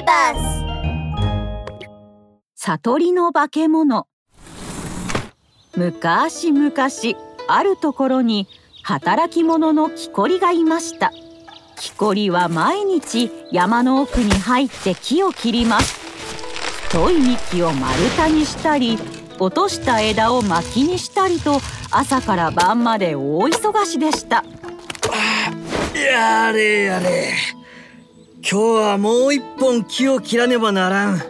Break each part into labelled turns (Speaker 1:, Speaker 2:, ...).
Speaker 1: ビバ
Speaker 2: ス悟りの化け物。昔々あるところに働き者の木こりがいました。木こりは毎日山の奥に入って木を切ります。太い幹を丸太にしたり落とした枝を薪にしたりと朝から晩まで大忙しでした。
Speaker 3: やれやれ今日はもう一本木を切らねばならん。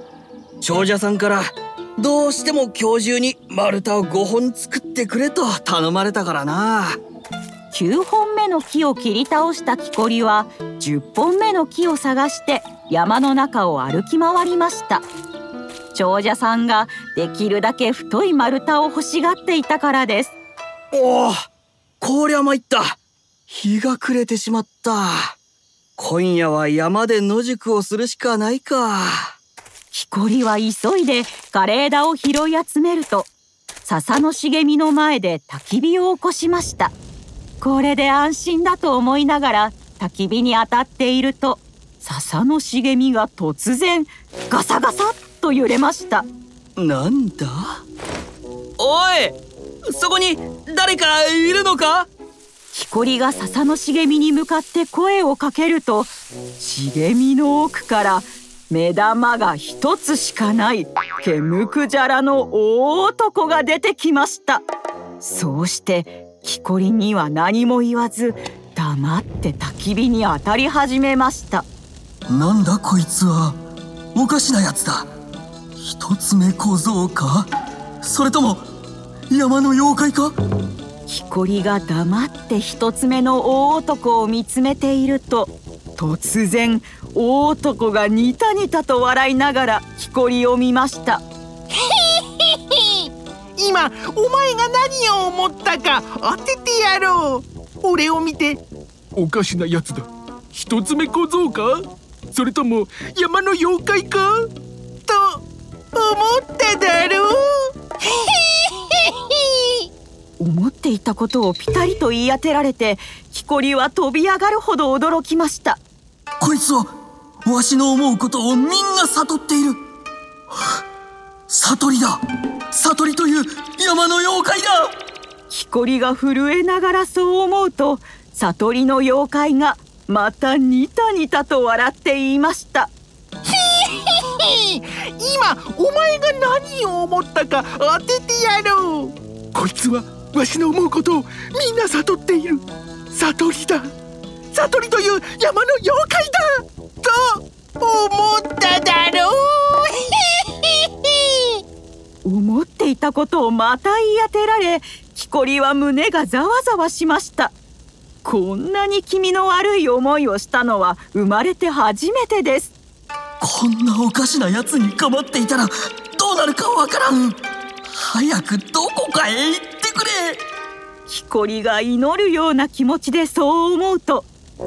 Speaker 3: 長者さんからどうしても今日中に丸太を5本作ってくれと頼まれたからな。
Speaker 2: 9本目の木を切り倒した木こりは10本目の木を探して山の中を歩き回りました。長者さんができるだけ太い丸太を欲しがっていたからです。
Speaker 3: おおこりゃ参った。日が暮れてしまった今夜は山で野宿をするしかないか。
Speaker 2: 木こりは急いで枯れ枝を拾い集めると笹の茂みの前で焚き火を起こしました。これで安心だと思いながら焚き火に当たっていると笹の茂みが突然ガサガサっと揺れました。
Speaker 3: なんだ？おいそこに誰かいるのか？
Speaker 2: 木こりが笹の茂みに向かって声をかけると茂みの奥から目玉が一つしかないケムクジャラの大男が出てきました。そうして木こりには何も言わず黙って焚き火に当たり始めました。
Speaker 4: なんだこいつはおかしなやつだ。一つ目小僧か？それとも山の妖怪か？
Speaker 2: 木こりが黙って一つ目の大男を見つめていると突然大男がニタニタと笑いながら木こりを見ました。
Speaker 5: 今お前が何を思ったか当ててやろう。俺を見て。
Speaker 6: おかしなやつだ。一つ目小僧か？それとも山の妖怪か？
Speaker 5: と思っただろう
Speaker 2: っていたことをピタリと言い当てられて木こりは飛び上がるほど驚きました。
Speaker 4: こいつはわしの思うことをみんな悟っている。悟りだ。悟りという山の妖怪だ。
Speaker 2: 木こりが震えながらそう思うと悟りの妖怪がまたニタニタと笑って言いました。
Speaker 5: 今お前が何を思ったか当ててやろう。
Speaker 6: こいつはわしの思うことをみんな悟っている。悟りだ。悟りという山の妖怪だ。
Speaker 5: と思っただろう。
Speaker 2: 思っていたことをまた言い当てられ木こりは胸がざわざわしました。こんなに気味の悪い思いをしたのは生まれて初めてです。
Speaker 4: こんなおかしなやつに構っていたらどうなるかわからん。早くどこかへ行ってくれ。
Speaker 2: 木こりが祈るような気持ちでそう思うと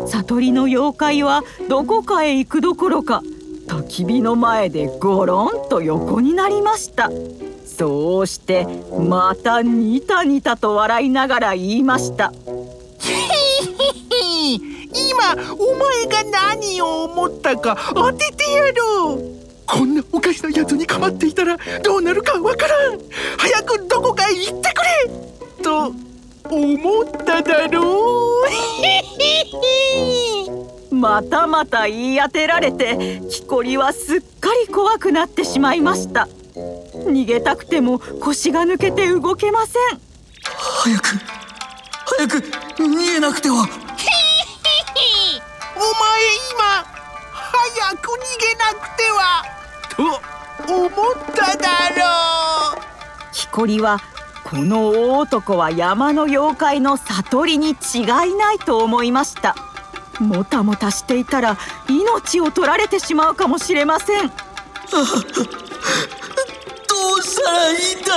Speaker 2: 悟りの妖怪はどこかへ行くどころか焚き火の前でゴロンと横になりました。そうしてまたニタニタと笑いながら言いました。
Speaker 5: 今お前が何を思ったか当ててやろう。
Speaker 6: こんなおかしなやつに構っていたらどうなるかわからん。早くどこかへ行ってくれ。と思っただろ
Speaker 2: う。またまた言い当てられて木こりはすっかり怖くなってしまいました。逃げたくても腰が抜けて動けません。
Speaker 4: 早く 早く逃げなくては。お前
Speaker 5: 今早く逃げなくてはと思っただろう。
Speaker 2: 木こりはこの大男は山の妖怪の悟りに違いないと思いました。もたもたしていたら命を取られてしまうかもしれません。
Speaker 4: どうしたらいいんだ？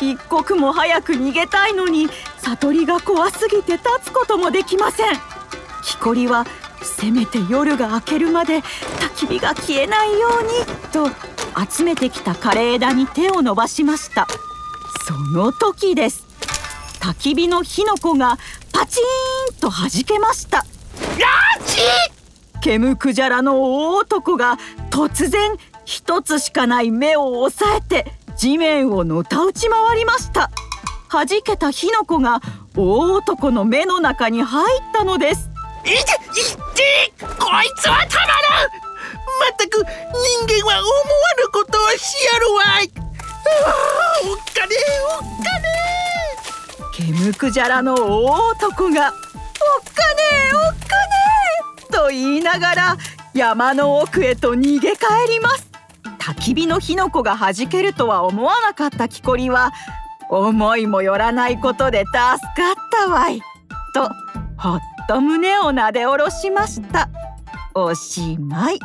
Speaker 2: 一刻も早く逃げたいのに悟りが怖すぎて立つこともできません。木こりはせめて夜が明けるまで焚き火が消えないようにと集めてきた枯れ枝に手を伸ばしました。その時です。焚き火の火の粉がパチーンと弾けました。ケムクジャラの大男が突然一つしかない目を押さえて地面をのたうち回りました。弾けた火の粉が大男の目の中に入ったのです。
Speaker 5: いていてこいつはたま間は思わぬことをしやるわい。おっかねおっか
Speaker 2: ねケムクジャラの大男が「おっかねえおっかねえ。と言いながら山の奥へと逃げ帰ります。焚き火の火の粉が弾けるとは思わなかった木こりは思いもよらないことで助かったわい。とほっと胸をなで下ろしました。おしまい。